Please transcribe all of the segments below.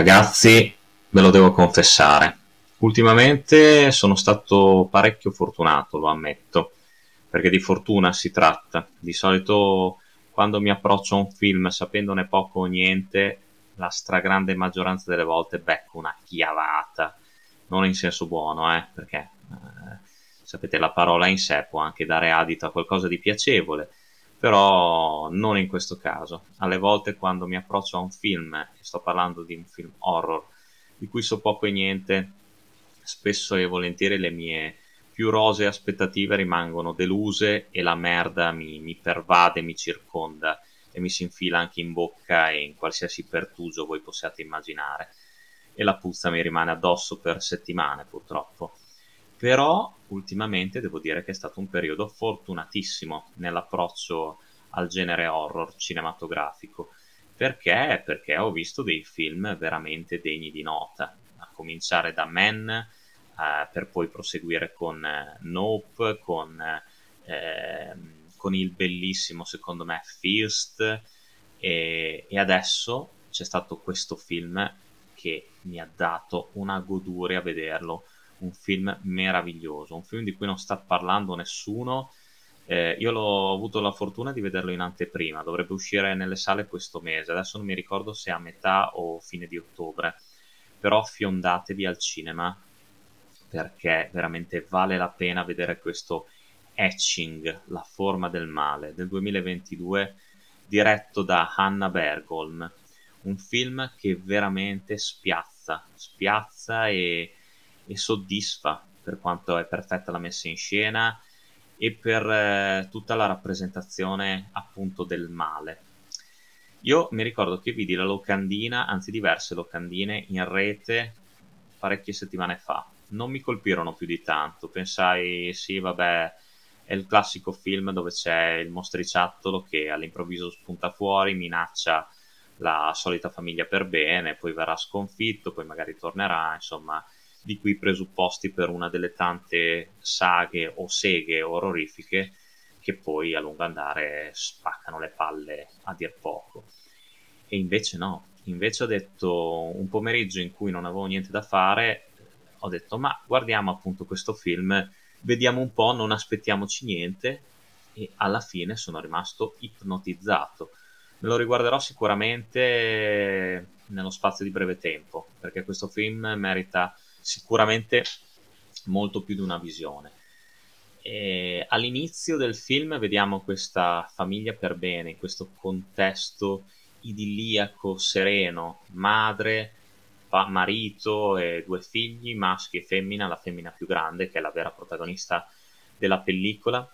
Ragazzi, ve lo devo confessare. Ultimamente sono stato parecchio fortunato, lo ammetto, perché di fortuna si tratta. Di solito quando mi approccio a un film sapendone poco o niente, la stragrande maggioranza delle volte becco una chiavata. Non in senso buono, eh, perché eh, sapete la parola in sé può anche dare adito a qualcosa di piacevole però non in questo caso. Alle volte quando mi approccio a un film, e sto parlando di un film horror, di cui so poco e niente, spesso e volentieri le mie più rosee aspettative rimangono deluse e la merda mi, mi pervade, mi circonda e mi si infila anche in bocca e in qualsiasi pertugio voi possiate immaginare. E la puzza mi rimane addosso per settimane, purtroppo. Però ultimamente devo dire che è stato un periodo fortunatissimo nell'approccio al genere horror cinematografico. Perché? Perché ho visto dei film veramente degni di nota, a cominciare da Men, eh, per poi proseguire con eh, Nope, con, eh, con, il bellissimo, secondo me, First, e, e adesso c'è stato questo film che mi ha dato una goduria a vederlo un film meraviglioso, un film di cui non sta parlando nessuno. Eh, io l'ho avuto la fortuna di vederlo in anteprima, dovrebbe uscire nelle sale questo mese, adesso non mi ricordo se a metà o fine di ottobre, però fiondatevi al cinema perché veramente vale la pena vedere questo Etching, la forma del male, del 2022, diretto da Hanna Bergholm, un film che veramente spiazza, spiazza e e soddisfa per quanto è perfetta la messa in scena e per eh, tutta la rappresentazione appunto del male. Io mi ricordo che vidi la locandina, anzi diverse locandine in rete parecchie settimane fa. Non mi colpirono più di tanto, pensai sì, vabbè, è il classico film dove c'è il mostriciattolo che all'improvviso spunta fuori, minaccia la solita famiglia per bene, poi verrà sconfitto, poi magari tornerà, insomma, di quei presupposti per una delle tante saghe o seghe orrorifiche che poi a lungo andare spaccano le palle a dir poco. E invece no, invece ho detto un pomeriggio in cui non avevo niente da fare, ho detto ma guardiamo appunto questo film, vediamo un po', non aspettiamoci niente e alla fine sono rimasto ipnotizzato. Me lo riguarderò sicuramente nello spazio di breve tempo, perché questo film merita sicuramente molto più di una visione. E all'inizio del film vediamo questa famiglia per bene, in questo contesto idilliaco, sereno, madre, marito e due figli, maschi e femmina, la femmina più grande che è la vera protagonista della pellicola.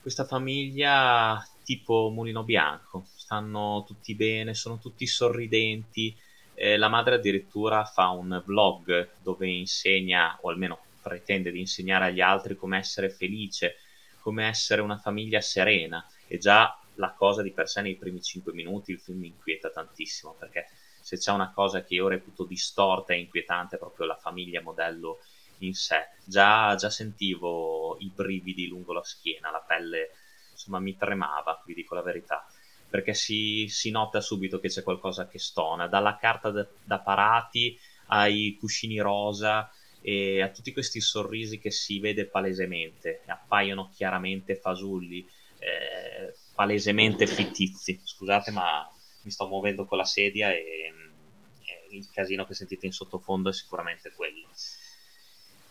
Questa famiglia tipo mulino bianco, stanno tutti bene, sono tutti sorridenti, eh, la madre addirittura fa un vlog dove insegna, o almeno pretende di insegnare agli altri come essere felice, come essere una famiglia serena. E già la cosa di per sé nei primi 5 minuti il film mi inquieta tantissimo, perché se c'è una cosa che io reputo distorta e inquietante è proprio la famiglia modello in sé. Già, già sentivo i brividi lungo la schiena, la pelle insomma mi tremava, vi dico la verità perché si, si, nota subito che c'è qualcosa che stona, dalla carta da, da parati ai cuscini rosa e a tutti questi sorrisi che si vede palesemente, appaiono chiaramente fasulli, eh, palesemente fittizi. Scusate, ma mi sto muovendo con la sedia e, e il casino che sentite in sottofondo è sicuramente quello.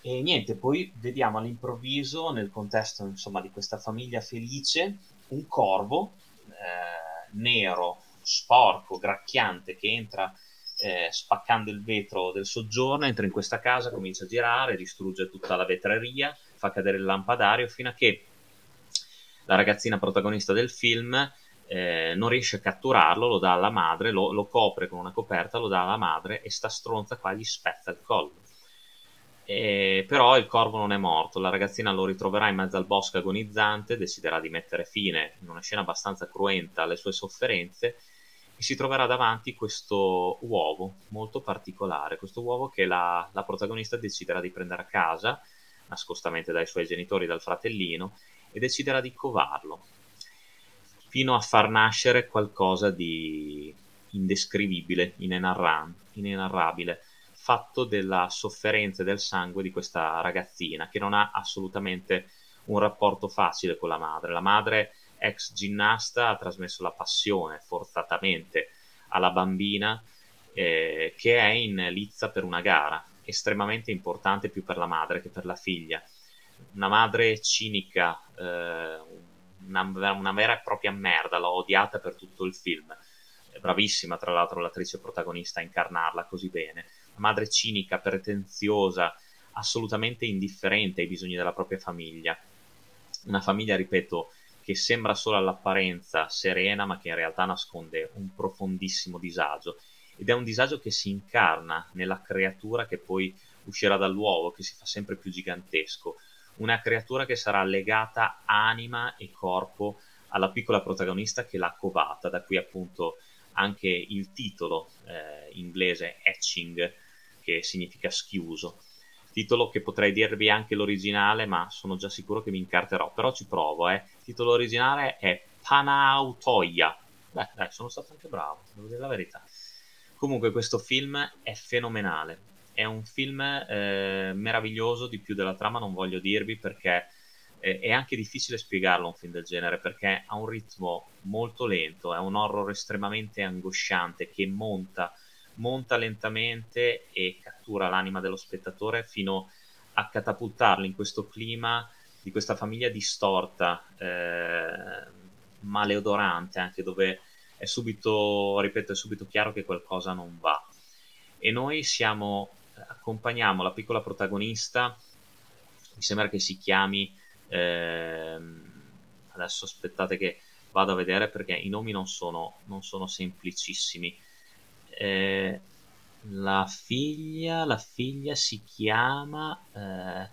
E niente, poi vediamo all'improvviso, nel contesto insomma, di questa famiglia felice, un corvo. Eh, nero, sporco, gracchiante che entra eh, spaccando il vetro del soggiorno, entra in questa casa, comincia a girare, distrugge tutta la vetreria, fa cadere il lampadario fino a che la ragazzina protagonista del film eh, non riesce a catturarlo, lo dà alla madre, lo, lo, copre con una coperta, lo dà alla madre e sta stronza qua gli spezza il collo. E, però il corvo non è morto, la ragazzina lo ritroverà in mezzo al bosco agonizzante, deciderà di mettere fine in una scena abbastanza cruenta alle sue sofferenze e si troverà davanti questo uovo molto particolare, questo uovo che la, la protagonista deciderà di prendere a casa, nascostamente dai suoi genitori, dal fratellino, e deciderà di covarlo, fino a far nascere qualcosa di, indescrivibile, inenarrabile, fatto della sofferenza e del sangue di questa ragazzina che non ha assolutamente un rapporto facile con la madre. La madre, ex ginnasta, ha trasmesso la passione forzatamente alla bambina eh, che è in lizza per una gara estremamente importante più per la madre che per la figlia. Una madre cinica, eh, una, una, vera e propria merda, l'ho odiata per tutto il film. Bravissima, tra l'altro, l'attrice protagonista a incarnarla così bene. Madre cinica, pretenziosa, assolutamente indifferente ai bisogni della propria famiglia. Una famiglia, ripeto, che sembra solo all'apparenza serena, ma che in realtà nasconde un profondissimo disagio. Ed è un disagio che si incarna nella creatura che poi uscirà dall'uovo, che si fa sempre più gigantesco, una creatura che sarà legata anima e corpo alla piccola protagonista che l'ha covata, da qui appunto anche il titolo eh, inglese Etching, che significa schiuso. Titolo che potrei dirvi anche l'originale, ma sono già sicuro che mi incarterò, però ci provo. Eh. Il titolo originale è Panautoia. Beh, dai, sono stato anche bravo, devo dire la verità. Comunque questo film è fenomenale, è un film eh, meraviglioso, di più della trama non voglio dirvi perché eh, è anche difficile spiegarlo un film del genere perché ha un ritmo molto lento, è un horror estremamente angosciante che monta, monta lentamente e cattura l'anima dello spettatore fino a catapultarlo in questo clima di questa famiglia distorta, eh, maleodorante anche dove è subito, ripeto, è subito chiaro che qualcosa non va. E noi siamo, accompagniamo la piccola protagonista, mi sembra che si chiami, ehm, adesso aspettate che vado a vedere perché i nomi non sono, non sono semplicissimi. Eh, la figlia, la figlia si chiama eh,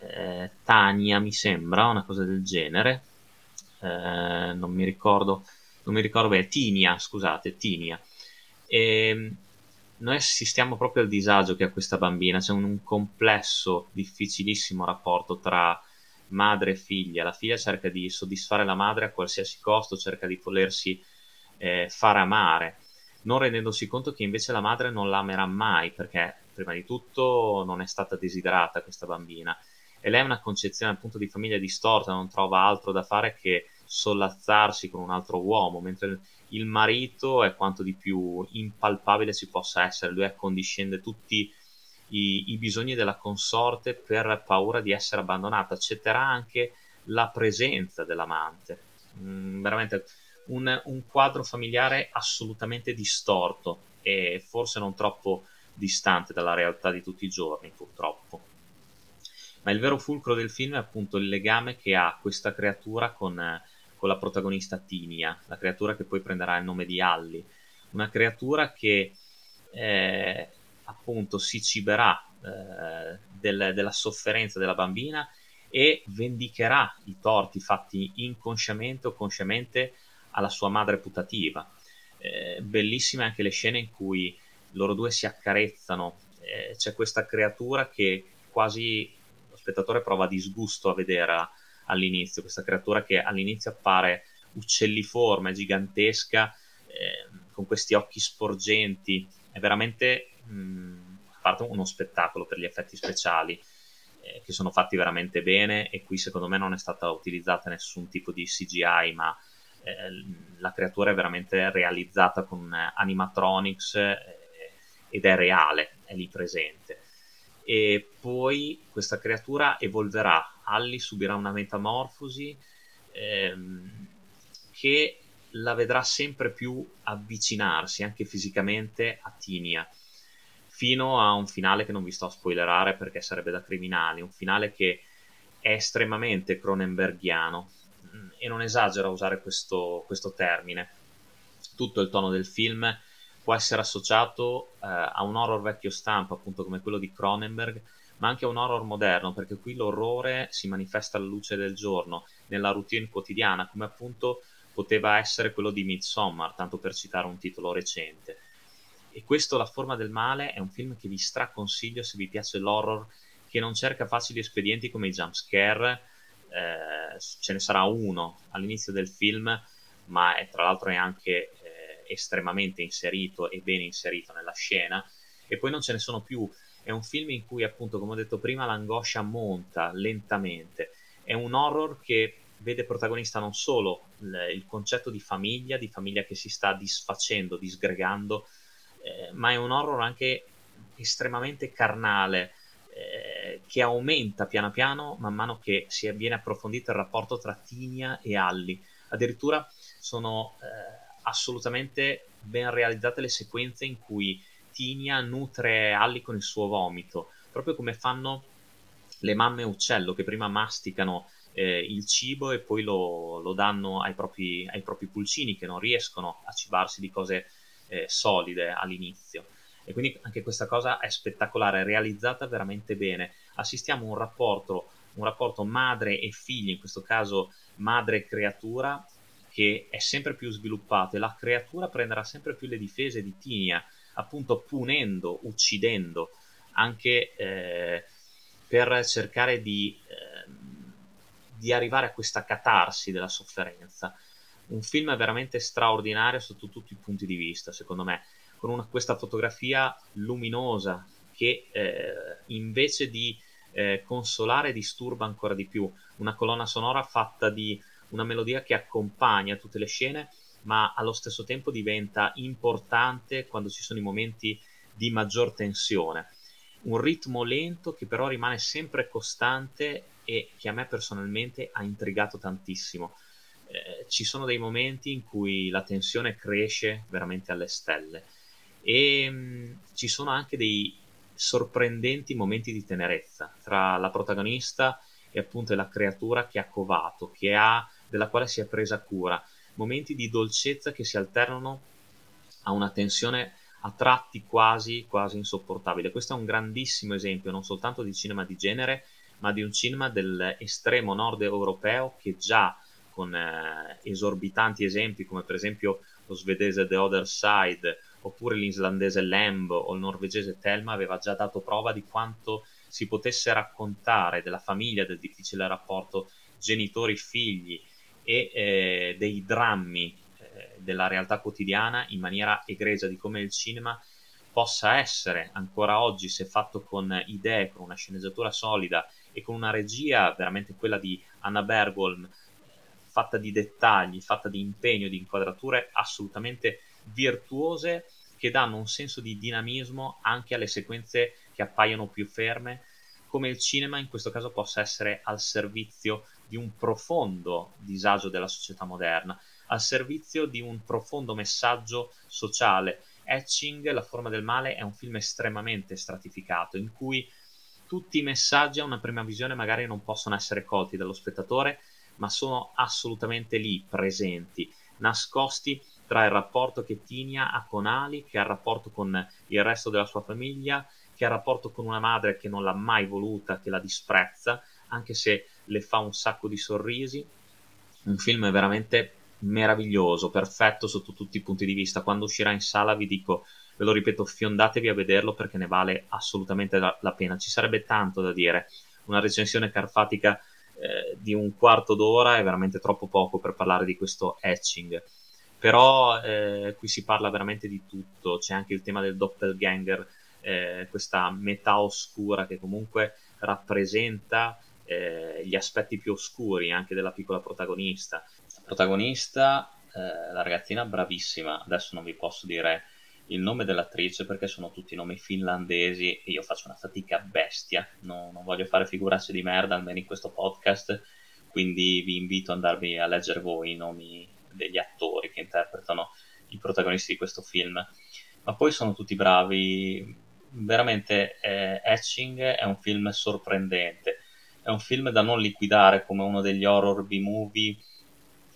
eh, Tania, mi sembra, una cosa del genere. Eh, non mi ricordo non mi ricordo bene, Tinia, scusate, Tinia. E ehm, noi assistiamo proprio al disagio che ha questa bambina, c'è un, un complesso, difficilissimo rapporto tra madre e figlia. La figlia cerca di soddisfare la madre a qualsiasi costo, cerca di volersi eh, far amare, non rendendosi conto che invece la madre non la amerà mai, perché prima di tutto non è stata desiderata questa bambina. E lei è una concezione appunto di famiglia distorta, non trova altro da fare che sollazzarsi con un altro uomo, mentre il marito è quanto di più impalpabile ci possa essere, lui accondiscende tutti i, i bisogni della consorte per paura di essere abbandonata, accetterà anche la presenza dell'amante. Mm, veramente un, un quadro familiare assolutamente distorto e forse non troppo distante dalla realtà di tutti i giorni, purtroppo. Ma il vero fulcro del film è appunto il legame che ha questa creatura con, con la protagonista Tinia, la creatura che poi prenderà il nome di Alli, una creatura che eh, appunto si ciberà eh, del, della sofferenza della bambina e vendicherà i torti fatti inconsciamente o consciamente alla sua madre putativa. Eh, bellissime anche le scene in cui loro due si accarezzano, eh, c'è questa creatura che quasi lo spettatore prova disgusto a vederla all'inizio, questa creatura che all'inizio appare uccelliforme, gigantesca, eh, con questi occhi sporgenti, è veramente mh, mm, parte uno spettacolo per gli effetti speciali eh, che sono fatti veramente bene e qui secondo me non è stata utilizzata nessun tipo di CGI, ma la creatura è veramente realizzata con animatronics eh, ed è reale, è lì presente. E poi questa creatura evolverà. Alli subirà una metamorfosi ehm, che la vedrà sempre più avvicinarsi anche fisicamente a Tinia. Fino a un finale che non vi sto a spoilerare perché sarebbe da criminali, un finale che è estremamente cronenbergiano e non esagero a usare questo, questo termine. Tutto il tono del film può essere associato eh, a un horror vecchio stampo, appunto come quello di Cronenberg, ma anche a un horror moderno, perché qui l'orrore si manifesta alla luce del giorno, nella routine quotidiana, come appunto poteva essere quello di Midsommar, tanto per citare un titolo recente. E questo, La forma del male, è un film che vi straconsiglio se vi piace l'horror, che non cerca facili espedienti come i jumpscare, eh, ce ne sarà uno all'inizio del film, ma è, tra l'altro è anche estremamente inserito e bene inserito nella scena, e poi non ce ne sono più. È un film in cui, appunto, come ho detto prima, l'angoscia monta lentamente. È un horror che vede protagonista non solo il concetto di famiglia, di famiglia che si sta disfacendo, disgregando, eh, ma è un horror anche estremamente carnale, eh, che aumenta piano piano man mano che si viene approfondito il rapporto tra Tinia e Alli. Addirittura sono eh, assolutamente ben realizzate le sequenze in cui Tinia nutre Alli con il suo vomito, proprio come fanno le mamme uccello che prima masticano eh, il cibo e poi lo, lo danno ai propri, ai propri, pulcini che non riescono a cibarsi di cose eh, solide all'inizio. E quindi anche questa cosa è spettacolare, realizzata veramente bene. Assistiamo a un rapporto, un rapporto madre e figlia, in questo caso madre creatura, che è sempre più sviluppato e la creatura prenderà sempre più le difese di Tinia, appunto punendo, uccidendo, anche eh, per cercare di, eh, di arrivare a questa catarsi della sofferenza. Un film veramente straordinario sotto tutti i punti di vista, secondo me, con una, questa fotografia luminosa che eh, invece di eh, consolare disturba ancora di più. Una colonna sonora fatta di una melodia che accompagna tutte le scene, ma allo stesso tempo diventa importante quando ci sono i momenti di maggior tensione. Un ritmo lento che però rimane sempre costante e che a me personalmente ha intrigato tantissimo. Eh, ci sono dei momenti in cui la tensione cresce veramente alle stelle e mh, mm, ci sono anche dei sorprendenti momenti di tenerezza tra la protagonista e appunto la creatura che ha covato, che ha della quale si è presa cura, momenti di dolcezza che si alternano a una tensione a tratti quasi, quasi insopportabile. Questo è un grandissimo esempio non soltanto di cinema di genere, ma di un cinema dell'estremo nord europeo che già con eh, esorbitanti esempi come per esempio lo svedese The Other Side oppure l'islandese Lamb o il norvegese Thelma aveva già dato prova di quanto si potesse raccontare della famiglia, del difficile rapporto genitori-figli, e eh, dei drammi eh, della realtà quotidiana in maniera egregia di come il cinema possa essere ancora oggi, se fatto con idee, con una sceneggiatura solida e con una regia veramente quella di Anna Bergholm, fatta di dettagli, fatta di impegno, di inquadrature assolutamente virtuose che danno un senso di dinamismo anche alle sequenze che appaiono più ferme, come il cinema in questo caso possa essere al servizio di un profondo disagio della società moderna, al servizio di un profondo messaggio sociale. Etching, La forma del male, è un film estremamente stratificato, in cui tutti i messaggi a una prima visione magari non possono essere colti dallo spettatore, ma sono assolutamente lì, presenti, nascosti tra il rapporto che Tinia ha con Ali, che ha il rapporto con il resto della sua famiglia, che ha il rapporto con una madre che non l'ha mai voluta, che la disprezza, anche se le fa un sacco di sorrisi. Un film veramente meraviglioso, perfetto sotto tutti i punti di vista. Quando uscirà in sala vi dico, ve lo ripeto, fiondatevi a vederlo perché ne vale assolutamente la, la pena. Ci sarebbe tanto da dire. Una recensione carfatica eh, di un quarto d'ora è veramente troppo poco per parlare di questo etching. Però eh, qui si parla veramente di tutto. C'è anche il tema del doppelganger, eh, questa metà oscura che comunque rappresenta eh, gli aspetti più oscuri anche della piccola protagonista. La protagonista, eh, la ragazzina bravissima, adesso non vi posso dire il nome dell'attrice perché sono tutti nomi finlandesi e io faccio una fatica bestia, no, non voglio fare figuracce di merda almeno in questo podcast, quindi vi invito ad andarvi a leggere voi i nomi degli attori che interpretano i protagonisti di questo film. Ma poi sono tutti bravi, veramente eh, Etching è un film sorprendente è un film da non liquidare come uno degli horror B-movie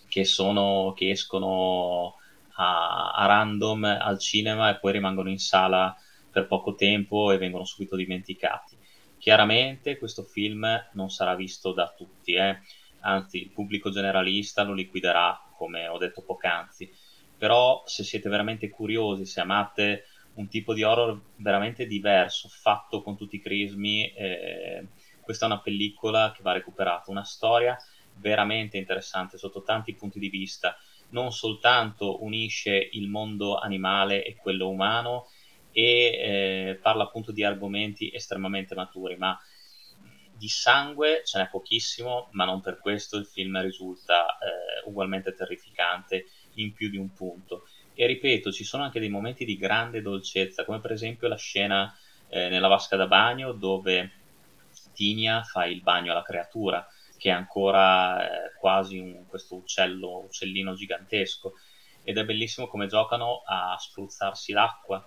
che, sono, che escono a, a random al cinema e poi rimangono in sala per poco tempo e vengono subito dimenticati. Chiaramente questo film non sarà visto da tutti, eh? anzi il pubblico generalista lo liquiderà come ho detto poc'anzi, però se siete veramente curiosi, se amate un tipo di horror veramente diverso, fatto con tutti i crismi, eh, questa è una pellicola che va recuperata, una storia veramente interessante sotto tanti punti di vista. non soltanto unisce il mondo animale e quello umano e eh, parla appunto di argomenti estremamente maturi, ma di sangue ce n'è pochissimo, ma non per questo il film risulta eh, ugualmente terrificante in più di un punto. E ripeto, ci sono anche dei momenti di grande dolcezza, come per esempio la scena eh, nella vasca da bagno dove Tinia fa il bagno alla creatura, che è ancora eh, quasi un, questo uccello, uccellino gigantesco. Ed è bellissimo come giocano a spruzzarsi l'acqua.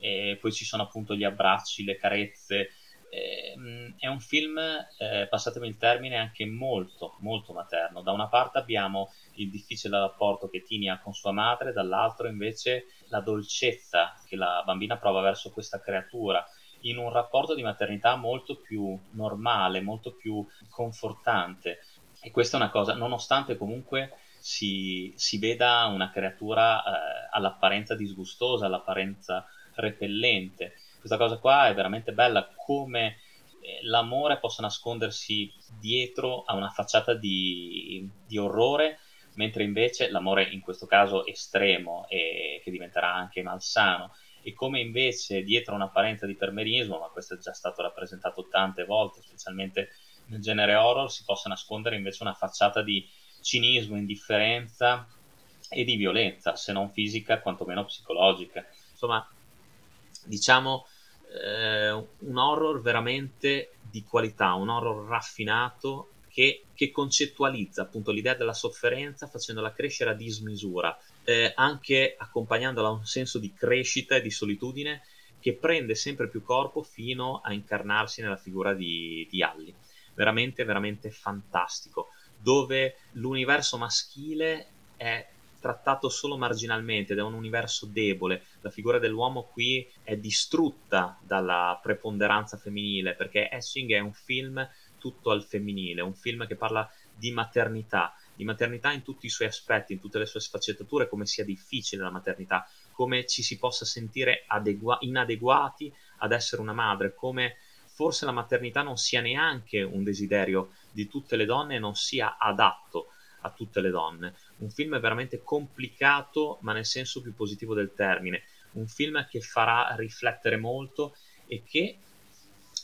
E poi ci sono appunto gli abbracci, le carezze, Ehm, è un film, eh, passatemi il termine, anche molto, molto materno. Da una parte abbiamo il difficile rapporto che Tini ha con sua madre, dall'altro invece la dolcezza che la bambina prova verso questa creatura, in un rapporto di maternità molto più normale, molto più confortante. E questa è una cosa, nonostante comunque si, si veda una creatura eh, all'apparenza disgustosa, all'apparenza repellente questa cosa qua è veramente bella come eh, l'amore possa nascondersi dietro a una facciata di, di, orrore, mentre invece l'amore in questo caso estremo e che diventerà anche malsano, e come invece dietro un'apparenza di permerismo, ma questo è già stato rappresentato tante volte, specialmente nel genere horror, si possa nascondere invece una facciata di cinismo, indifferenza e di violenza, se non fisica, quantomeno psicologica. Insomma, diciamo eh, un horror veramente di qualità, un horror raffinato che, che, concettualizza appunto l'idea della sofferenza facendola crescere a dismisura, eh, anche accompagnandola a un senso di crescita e di solitudine che prende sempre più corpo fino a incarnarsi nella figura di, di Alli. Veramente, veramente fantastico, dove l'universo maschile è trattato solo marginalmente ed è un universo debole. La figura dell'uomo qui è distrutta dalla preponderanza femminile perché Essing è un film tutto al femminile, un film che parla di maternità, di maternità in tutti i suoi aspetti, in tutte le sue sfaccettature, come sia difficile la maternità, come ci si possa sentire adegua- inadeguati ad essere una madre, come forse la maternità non sia neanche un desiderio di tutte le donne e non sia adatto a tutte le donne. Un film veramente complicato, ma nel senso più positivo del termine. Un film che farà riflettere molto e che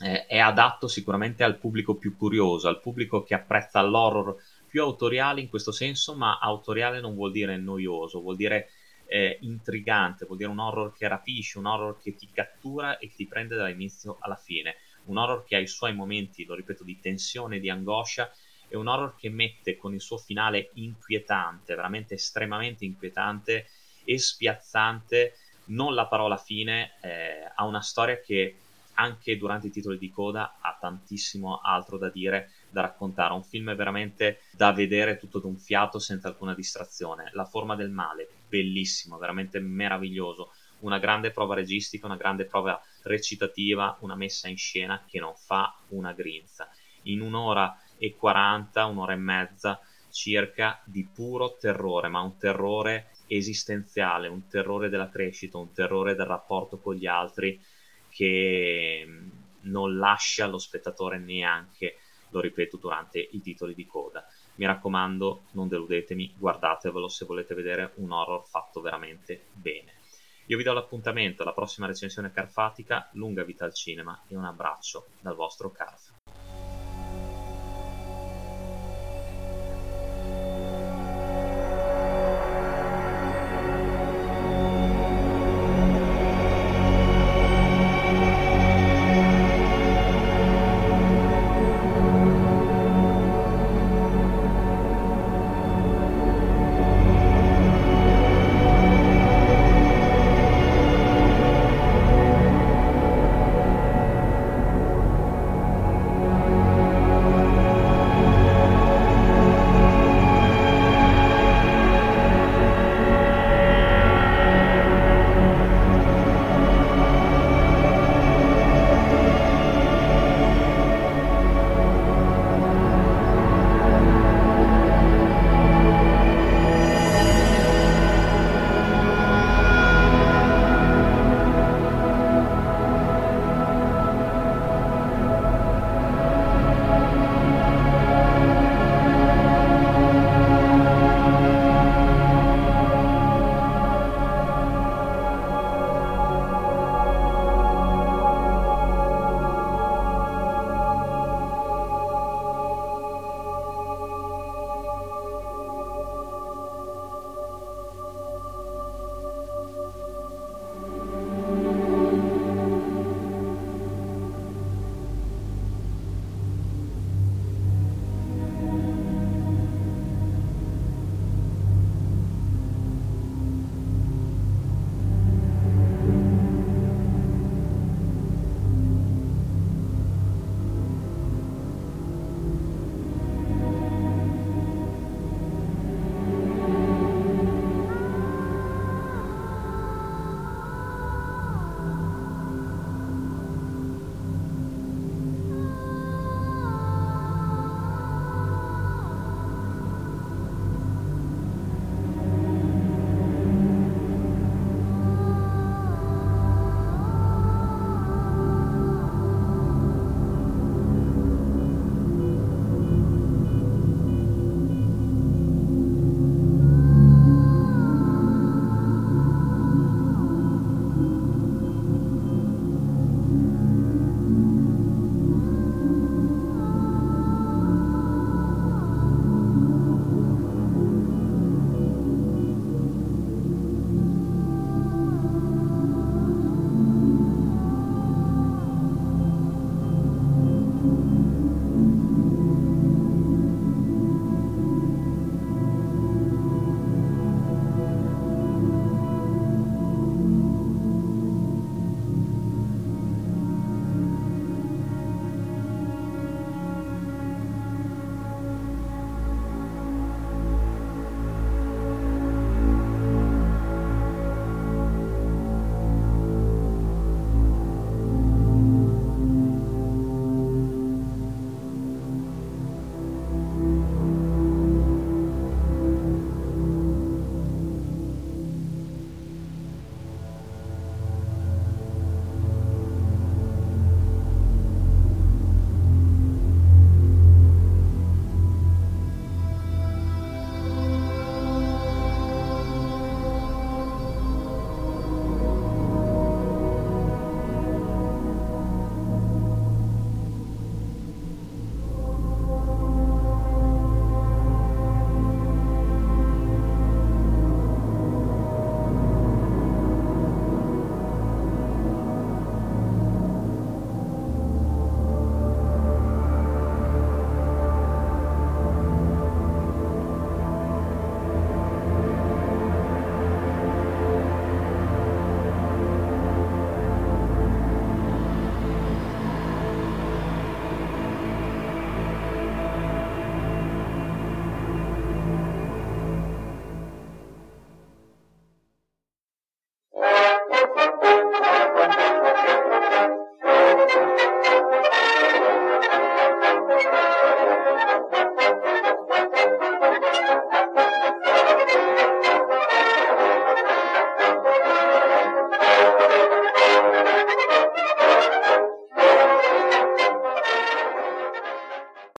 eh, è adatto sicuramente al pubblico più curioso, al pubblico che apprezza l'horror più autoriale in questo senso, ma autoriale non vuol dire noioso, vuol dire eh, intrigante, vuol dire un horror che rapisce, un horror che ti cattura e che ti prende dall'inizio alla fine, un horror che ha i suoi momenti, lo ripeto, di tensione, di angoscia è un horror che mette con il suo finale inquietante, veramente estremamente inquietante e spiazzante, non la parola fine, eh, a una storia che anche durante i titoli di coda ha tantissimo altro da dire, da raccontare. Un film veramente da vedere tutto d'un fiato senza alcuna distrazione. La forma del male, bellissimo, veramente meraviglioso. Una grande prova registica, una grande prova recitativa, una messa in scena che non fa una grinza. In un'ora e 40, un'ora e mezza circa di puro terrore, ma un terrore esistenziale, un terrore della crescita, un terrore del rapporto con gli altri che mm, non lascia lo spettatore neanche, lo ripeto, durante i titoli di coda. Mi raccomando, non deludetemi, guardatevelo se volete vedere un horror fatto veramente bene. Io vi do l'appuntamento alla prossima recensione carfatica, lunga vita al cinema e un abbraccio dal vostro Carf.